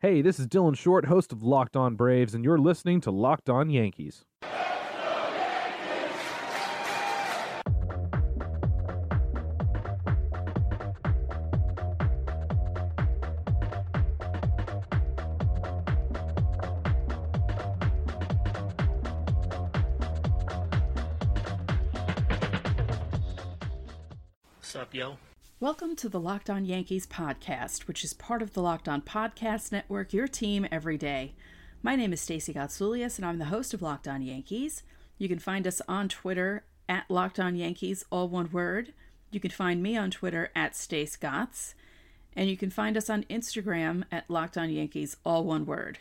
Hey, this is Dylan Short, host of Locked On Braves, and you're listening to Locked On Yankees. Welcome to the Locked On Yankees podcast, which is part of the Locked On Podcast Network, your team every day. My name is Stacey Gotsoulias, and I'm the host of Locked On Yankees. You can find us on Twitter at Locked On Yankees, all one word. You can find me on Twitter at Stace Gotts, and you can find us on Instagram at Locked On Yankees, all one word.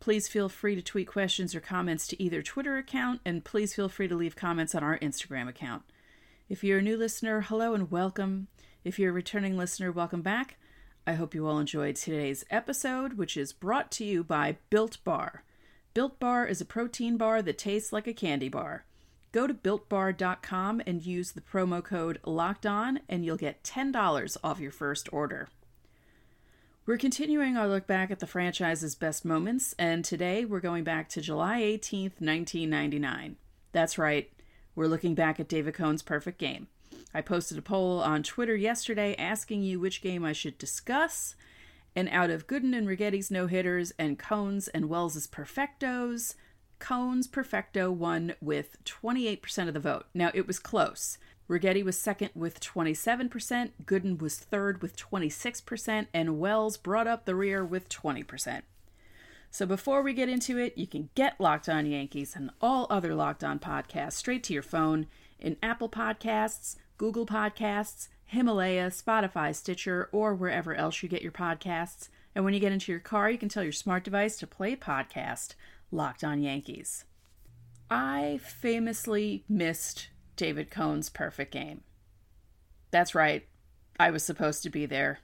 Please feel free to tweet questions or comments to either Twitter account, and please feel free to leave comments on our Instagram account. If you're a new listener, hello and welcome. If you're a returning listener, welcome back. I hope you all enjoyed today's episode, which is brought to you by Built Bar. Built Bar is a protein bar that tastes like a candy bar. Go to builtbar.com and use the promo code LOCKED ON, and you'll get $10 off your first order. We're continuing our look back at the franchise's best moments, and today we're going back to July 18th, 1999. That's right, we're looking back at David Cone's perfect game. I posted a poll on Twitter yesterday asking you which game I should discuss, and out of Gooden and Righetti's no hitters and Cones and Wells's perfectos, Cones perfecto won with 28% of the vote. Now it was close. Righetti was second with 27%, Gooden was third with 26%, and Wells brought up the rear with 20%. So before we get into it, you can get Locked On Yankees and all other Locked On podcasts straight to your phone in Apple Podcasts, Google Podcasts, Himalaya, Spotify, Stitcher, or wherever else you get your podcasts. And when you get into your car, you can tell your smart device to play podcast Locked On Yankees. I famously missed David Cone's perfect game. That's right, I was supposed to be there.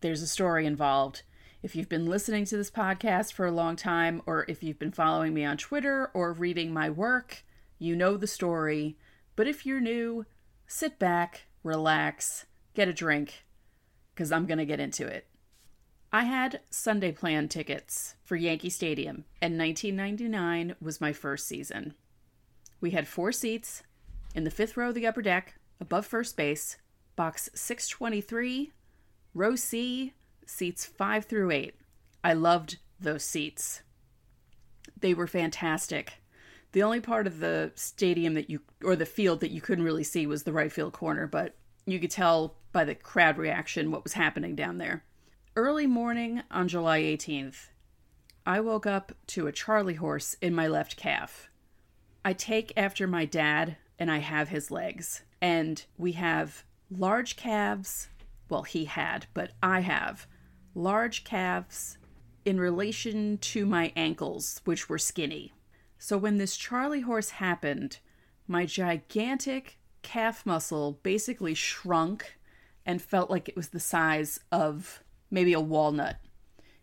There's a story involved. If you've been listening to this podcast for a long time, or if you've been following me on Twitter or reading my work, you know the story. But if you're new, sit back, relax, get a drink, because I'm going to get into it. I had Sunday plan tickets for Yankee Stadium, and 1999 was my first season. We had four seats in the fifth row of the upper deck, above first base, box 623, row C, seats 5 through 8. I loved those seats. They were fantastic. The only part of the stadium that you, or the field that you couldn't really see was the right field corner, but you could tell by the crowd reaction what was happening down there. Early morning on July 18th, I woke up to a charley horse in my left calf. I take after my dad and I have his legs. And we have large calves. Well, he had, but I have large calves in relation to my ankles, which were skinny. So when this Charlie horse happened, my gigantic calf muscle basically shrunk and felt like it was the size of maybe a walnut.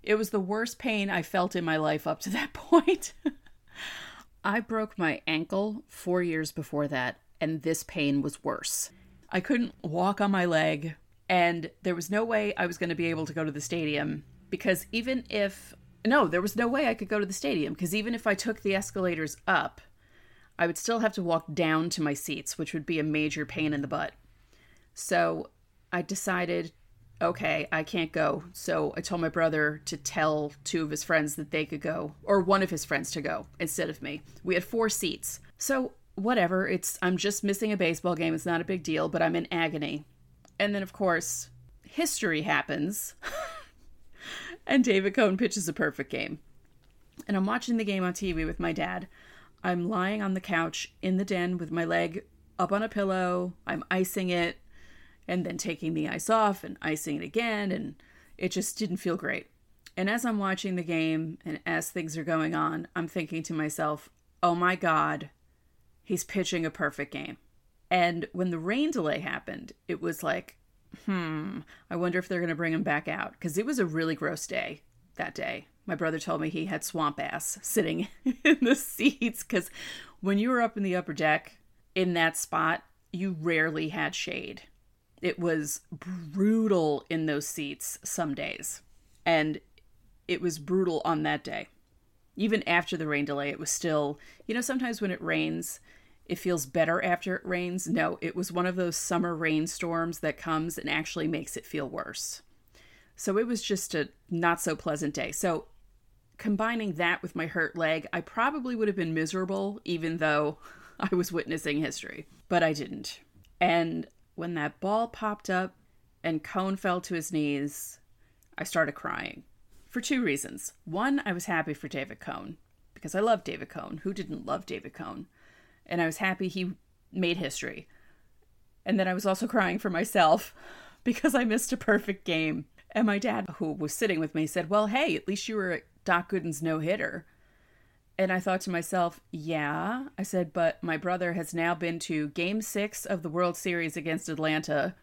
It was the worst pain I felt in my life up to that point. I broke my ankle four years before that, and this pain was worse. I couldn't walk on my leg, and there was no way I was going to be able to go to the stadium because even if no, there was no way I could go to the stadium because even if I took the escalators up, I would still have to walk down to my seats, which would be a major pain in the butt. So I decided, okay, I can't go. So I told my brother to tell two of his friends that they could go, or one of his friends to go instead of me. We had four seats. So whatever, it's I'm just missing a baseball game. It's not a big deal, but I'm in agony. And then of course, history happens. and David Cone pitches a perfect game. And I'm watching the game on TV with my dad. I'm lying on the couch in the den with my leg up on a pillow. I'm icing it and then taking the ice off and icing it again. And it just didn't feel great. And as I'm watching the game and as things are going on, I'm thinking to myself, oh my God, he's pitching a perfect game. And when the rain delay happened, it was like, hmm, I wonder if they're going to bring him back out. Because it was a really gross day that day. My brother told me he had swamp ass sitting in the seats because when you were up in the upper deck in that spot, you rarely had shade. It was brutal in those seats some days. And it was brutal on that day. Even after the rain delay, it was still, you know, sometimes when it rains, it feels better after it rains. No, it was one of those summer rainstorms that comes and actually makes it feel worse. So it was just a not so pleasant day. So combining that with my hurt leg, I probably would have been miserable even though I was witnessing history, but I didn't. And when that ball popped up and Cone fell to his knees, I started crying for two reasons. One, I was happy for David Cone because I love David Cone. Who didn't love David Cone? And I was happy he made history. And then I was also crying for myself because I missed a perfect game. And my dad, who was sitting with me, said, Well, hey, at least you were at Doc Gooden's no hitter. And I thought to myself, yeah. I said, but my brother has now been to game six of the World Series against Atlanta,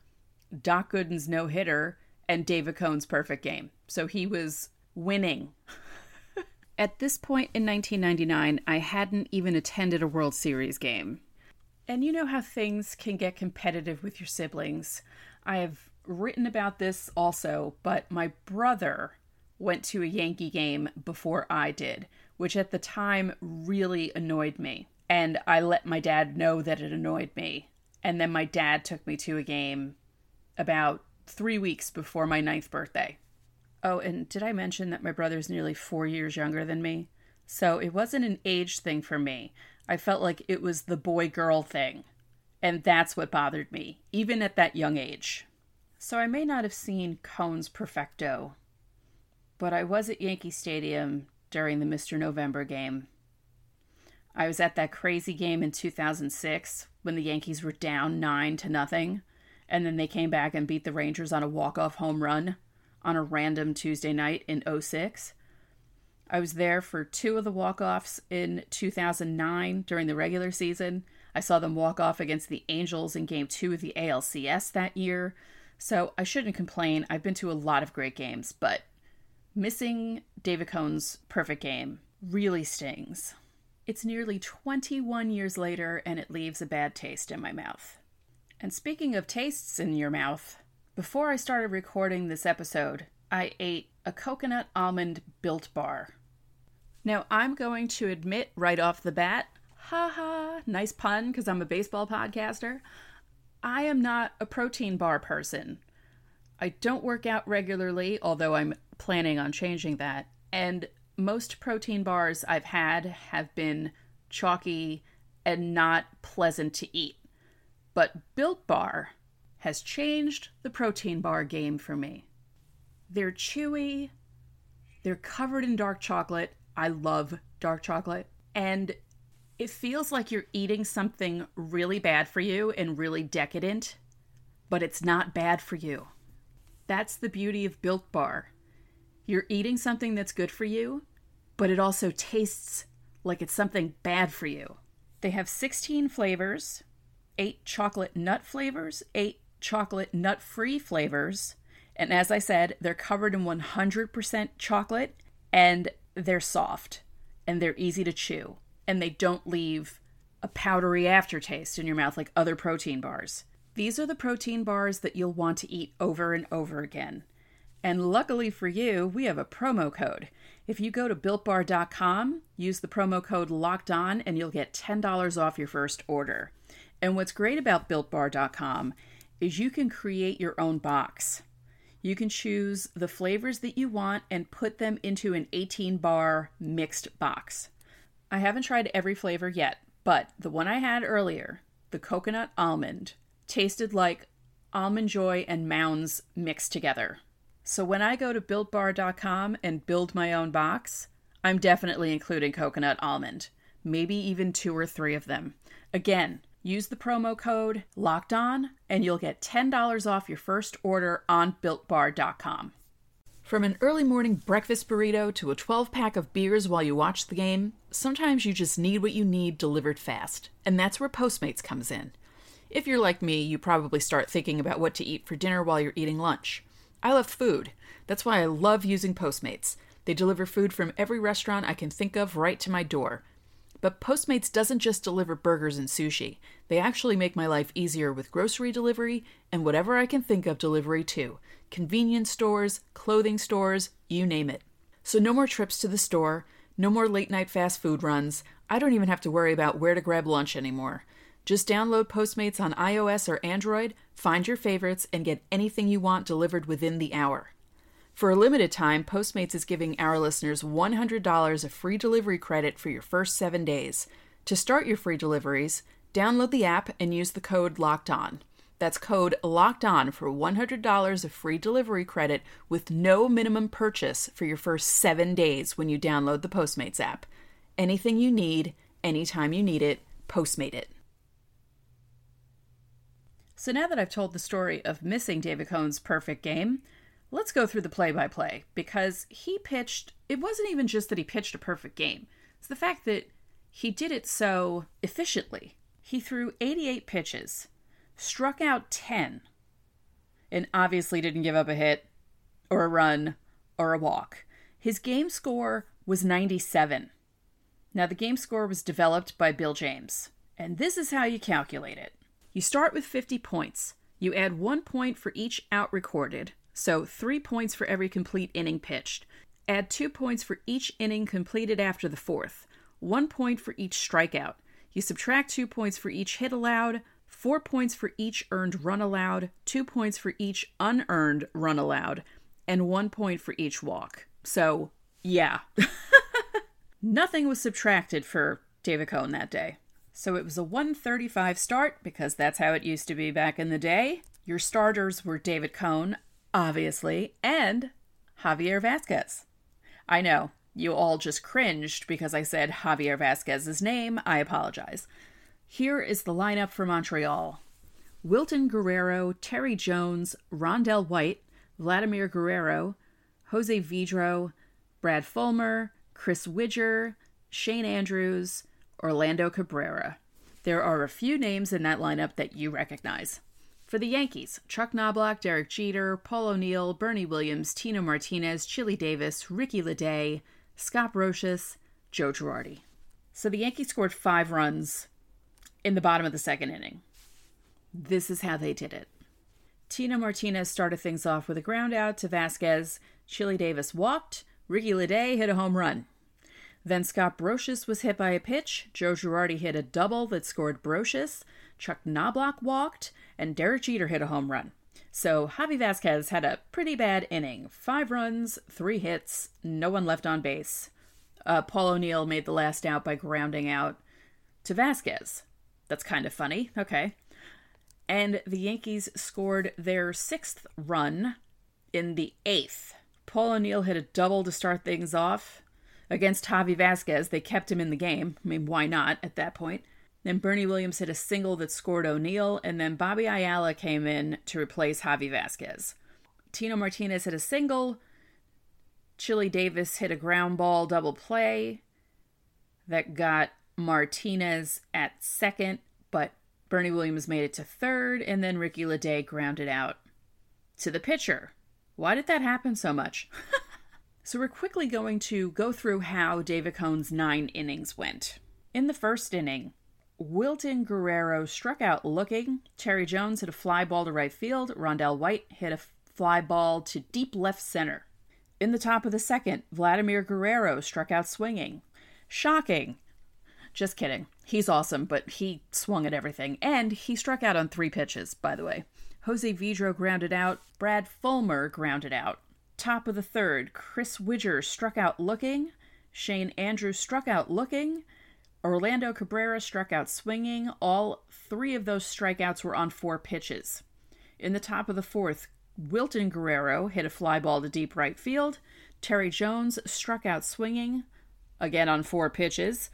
Doc Gooden's no hitter, and David Cone's perfect game. So he was winning. At this point in 1999, I hadn't even attended a World Series game. And you know how things can get competitive with your siblings. I have written about this also, but my brother went to a Yankee game before I did which at the time really annoyed me. And I let my dad know that it annoyed me. And then my dad took me to a game about three weeks before my ninth birthday. Oh, and did I mention that my brother's nearly four years younger than me? So it wasn't an age thing for me. I felt like it was the boy girl thing. And that's what bothered me, even at that young age. So I may not have seen Cone's Perfecto, but I was at Yankee Stadium during the Mr. November game. I was at that crazy game in 2006 when the Yankees were down 9 to nothing and then they came back and beat the Rangers on a walk-off home run on a random Tuesday night in 06. I was there for two of the walk-offs in 2009 during the regular season. I saw them walk off against the Angels in game 2 of the ALCS that year. So I shouldn't complain. I've been to a lot of great games, but Missing David Cone's perfect game really stings. It's nearly 21 years later and it leaves a bad taste in my mouth. And speaking of tastes in your mouth, before I started recording this episode, I ate a coconut almond built bar. Now, I'm going to admit right off the bat, haha, nice pun because I'm a baseball podcaster. I am not a protein bar person. I don't work out regularly, although I'm planning on changing that. And most protein bars I've had have been chalky and not pleasant to eat. But Built Bar has changed the protein bar game for me. They're chewy, they're covered in dark chocolate. I love dark chocolate. And it feels like you're eating something really bad for you and really decadent, but it's not bad for you. That's the beauty of Built Bar. You're eating something that's good for you, but it also tastes like it's something bad for you. They have 16 flavors, 8 chocolate nut flavors, 8 chocolate nut free flavors, and as I said, they're covered in 100% chocolate and they're soft and they're easy to chew and they don't leave a powdery aftertaste in your mouth like other protein bars. These are the protein bars that you'll want to eat over and over again. And luckily for you, we have a promo code. If you go to builtbar.com, use the promo code locked on and you'll get $10 off your first order. And what's great about builtbar.com is you can create your own box. You can choose the flavors that you want and put them into an 18 bar mixed box. I haven't tried every flavor yet, but the one I had earlier, the coconut almond, tasted like almond joy and mounds mixed together. So when I go to builtbar.com and build my own box, I'm definitely including coconut almond, maybe even two or three of them. Again, use the promo code locked on and you'll get $10 off your first order on builtbar.com. From an early morning breakfast burrito to a 12 pack of beers while you watch the game, sometimes you just need what you need delivered fast. And that's where Postmates comes in. If you're like me, you probably start thinking about what to eat for dinner while you're eating lunch. I love food. That's why I love using Postmates. They deliver food from every restaurant I can think of right to my door. But Postmates doesn't just deliver burgers and sushi. They actually make my life easier with grocery delivery and whatever I can think of delivery too. Convenience stores, clothing stores, you name it. So no more trips to the store, no more late night fast food runs. I don't even have to worry about where to grab lunch anymore. Just download Postmates on iOS or Android, find your favorites, and get anything you want delivered within the hour. For a limited time, Postmates is giving our listeners $100 of free delivery credit for your first seven days. To start your free deliveries, download the app and use the code LOCKED ON. That's code LOCKED ON for $100 of free delivery credit with no minimum purchase for your first seven days when you download the Postmates app. Anything you need, anytime you need it, Postmate it. So now that I've told the story of missing David Cone's perfect game, let's go through the play by play because he pitched, it wasn't even just that he pitched a perfect game, it's the fact that he did it so efficiently. He threw 88 pitches, struck out 10, and obviously didn't give up a hit or a run or a walk. His game score was 97. Now, the game score was developed by Bill James, and this is how you calculate it. You start with 50 points. You add one point for each out recorded, so three points for every complete inning pitched. Add two points for each inning completed after the fourth, one point for each strikeout. You subtract two points for each hit allowed, four points for each earned run allowed, two points for each unearned run allowed, and one point for each walk. So, yeah. Nothing was subtracted for David Cone that day. So it was a 135 start because that's how it used to be back in the day. Your starters were David Cone, obviously, and Javier Vazquez. I know, you all just cringed because I said Javier Vazquez's name. I apologize. Here is the lineup for Montreal Wilton Guerrero, Terry Jones, Rondell White, Vladimir Guerrero, Jose Vidro, Brad Fullmer, Chris Widger, Shane Andrews, Orlando Cabrera. There are a few names in that lineup that you recognize. For the Yankees, Chuck Knobloch, Derek Jeter, Paul O'Neill, Bernie Williams, Tino Martinez, Chili Davis, Ricky Ledee, Scott Brosius, Joe Girardi. So the Yankees scored five runs in the bottom of the second inning. This is how they did it. Tino Martinez started things off with a ground out to Vazquez. Chili Davis walked. Ricky Ledee hit a home run. Then Scott Brosius was hit by a pitch. Joe Girardi hit a double that scored Brosius. Chuck Knobloch walked, and Derek Jeter hit a home run. So Javi Vazquez had a pretty bad inning. Five runs, three hits, no one left on base. Uh, Paul O'Neill made the last out by grounding out to Vazquez. That's kind of funny. Okay. And the Yankees scored their sixth run in the eighth. Paul O'Neill hit a double to start things off against Javi Vazquez, They kept him in the game. I mean, why not at that point? Then Bernie Williams hit a single that scored O'Neill, and then Bobby Ayala came in to replace Javi Vazquez. Tino Martinez hit a single. Chili Davis hit a ground ball double play that got Martinez at second, but Bernie Williams made it to third, and then Ricky Ledee grounded out to the pitcher. Why did that happen so much? so we're quickly going to go through how David Cone's nine innings went. In the first inning, Wilton Guerrero struck out looking. Terry Jones hit a fly ball to right field. Rondell White hit a fly ball to deep left center. In the top of the second, Vladimir Guerrero struck out swinging. Shocking. Just kidding. He's awesome, but he swung at everything. And he struck out on three pitches, by the way. Jose Vidro grounded out. Brad Fullmer grounded out. Top of the third, Chris Widger struck out looking. Shane Andrews struck out looking. Orlando Cabrera struck out swinging. All three of those strikeouts were on four pitches. In the top of the fourth, Wilton Guerrero hit a fly ball to deep right field. Terry Jones struck out swinging, again on four pitches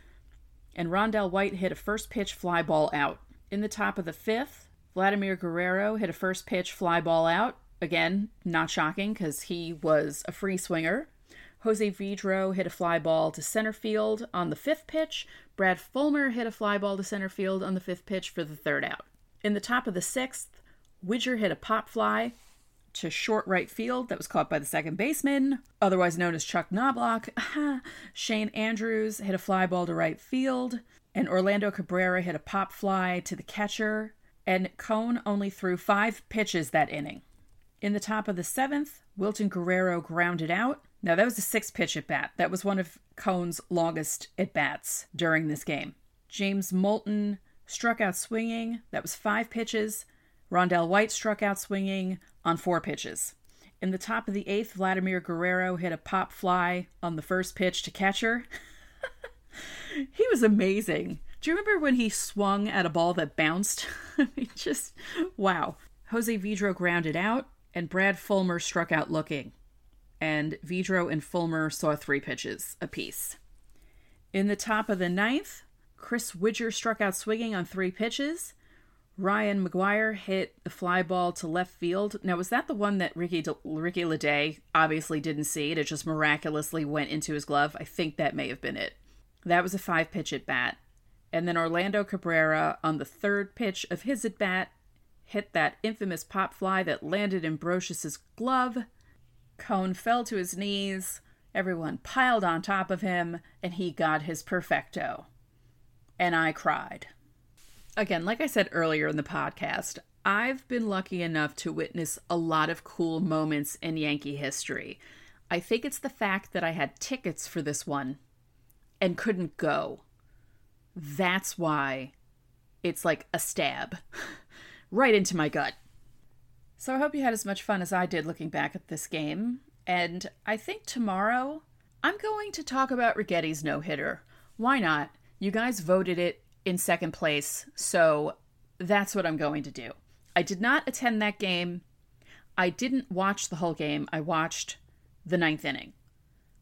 and Rondell White hit a first pitch fly ball out. In the top of the fifth, Vladimir Guerrero hit a first pitch fly ball out. Again, not shocking because he was a free swinger. Jose Vidro hit a fly ball to center field on the fifth pitch. Brad Fullmer hit a fly ball to center field on the fifth pitch for the third out. In the top of the sixth, Widger hit a pop fly to short right field that was caught by the second baseman, otherwise known as Chuck Knobloch. Shane Andrews hit a fly ball to right field, and Orlando Cabrera hit a pop fly to the catcher. And Cone only threw five pitches that inning. In the top of the seventh, Wilton Guerrero grounded out. Now, that was a six pitch at bat. That was one of Cone's longest at bats during this game. James Moulton struck out swinging. That was five pitches. Rondell White struck out swinging on four pitches. In the top of the eighth, Vladimir Guerrero hit a pop fly on the first pitch to catcher. he was amazing. Do you remember when he swung at a ball that bounced? I mean, just wow. Jose Vidro grounded out, and Brad Fullmer struck out looking. And Vidro and Fullmer saw three pitches apiece. In the top of the ninth, Chris Widger struck out swinging on three pitches. Ryan McGuire hit the fly ball to left field. Now, was that the one that Ricky De- Ricky Ledee obviously didn't see? It just miraculously went into his glove. I think that may have been it. That was a five pitch at bat. And then Orlando Cabrera on the third pitch of his at bat hit that infamous pop fly that landed in Brosius's glove. Cone fell to his knees. Everyone piled on top of him, and he got his perfecto. And I cried. Again, like I said earlier in the podcast, I've been lucky enough to witness a lot of cool moments in Yankee history. I think it's the fact that I had tickets for this one and couldn't go. That's why it's like a stab right into my gut. So I hope you had as much fun as I did looking back at this game. And I think tomorrow I'm going to talk about Righetti's no hitter. Why not? You guys voted it in second place, so that's what I'm going to do. I did not attend that game. I didn't watch the whole game. I watched the ninth inning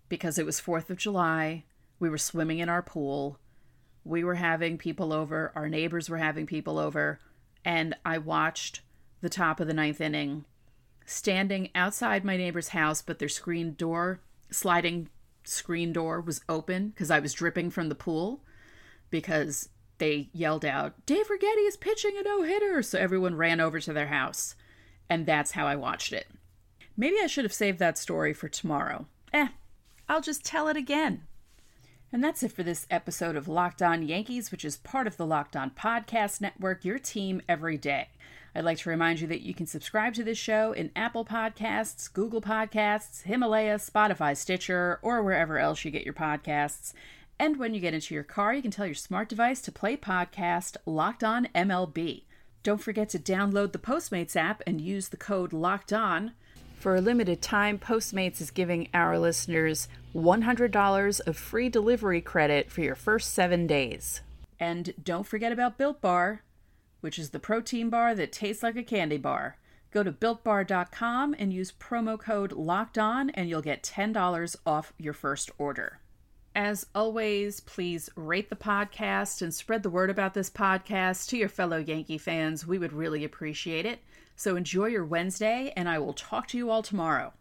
because it was 4th of July. We were swimming in our pool. We were having people over. Our neighbors were having people over. And I watched the top of the ninth inning standing outside my neighbor's house, but their screen door, sliding screen door, was open because I was dripping from the pool because they yelled out, Dave Righetti is pitching a no hitter. So everyone ran over to their house. And that's how I watched it. Maybe I should have saved that story for tomorrow. Eh, I'll just tell it again. And that's it for this episode of Locked On Yankees, which is part of the Locked On Podcast Network, your team every day. I'd like to remind you that you can subscribe to this show in Apple Podcasts, Google Podcasts, Himalaya, Spotify, Stitcher, or wherever else you get your podcasts. And when you get into your car, you can tell your smart device to play podcast Locked On MLB. Don't forget to download the Postmates app and use the code Locked On. For a limited time, Postmates is giving our listeners $100 of free delivery credit for your first seven days. And don't forget about Built Bar, which is the protein bar that tastes like a candy bar. Go to builtbar.com and use promo code LOCKED ON, and you'll get $10 off your first order. As always, please rate the podcast and spread the word about this podcast to your fellow Yankee fans. We would really appreciate it. So enjoy your Wednesday, and I will talk to you all tomorrow.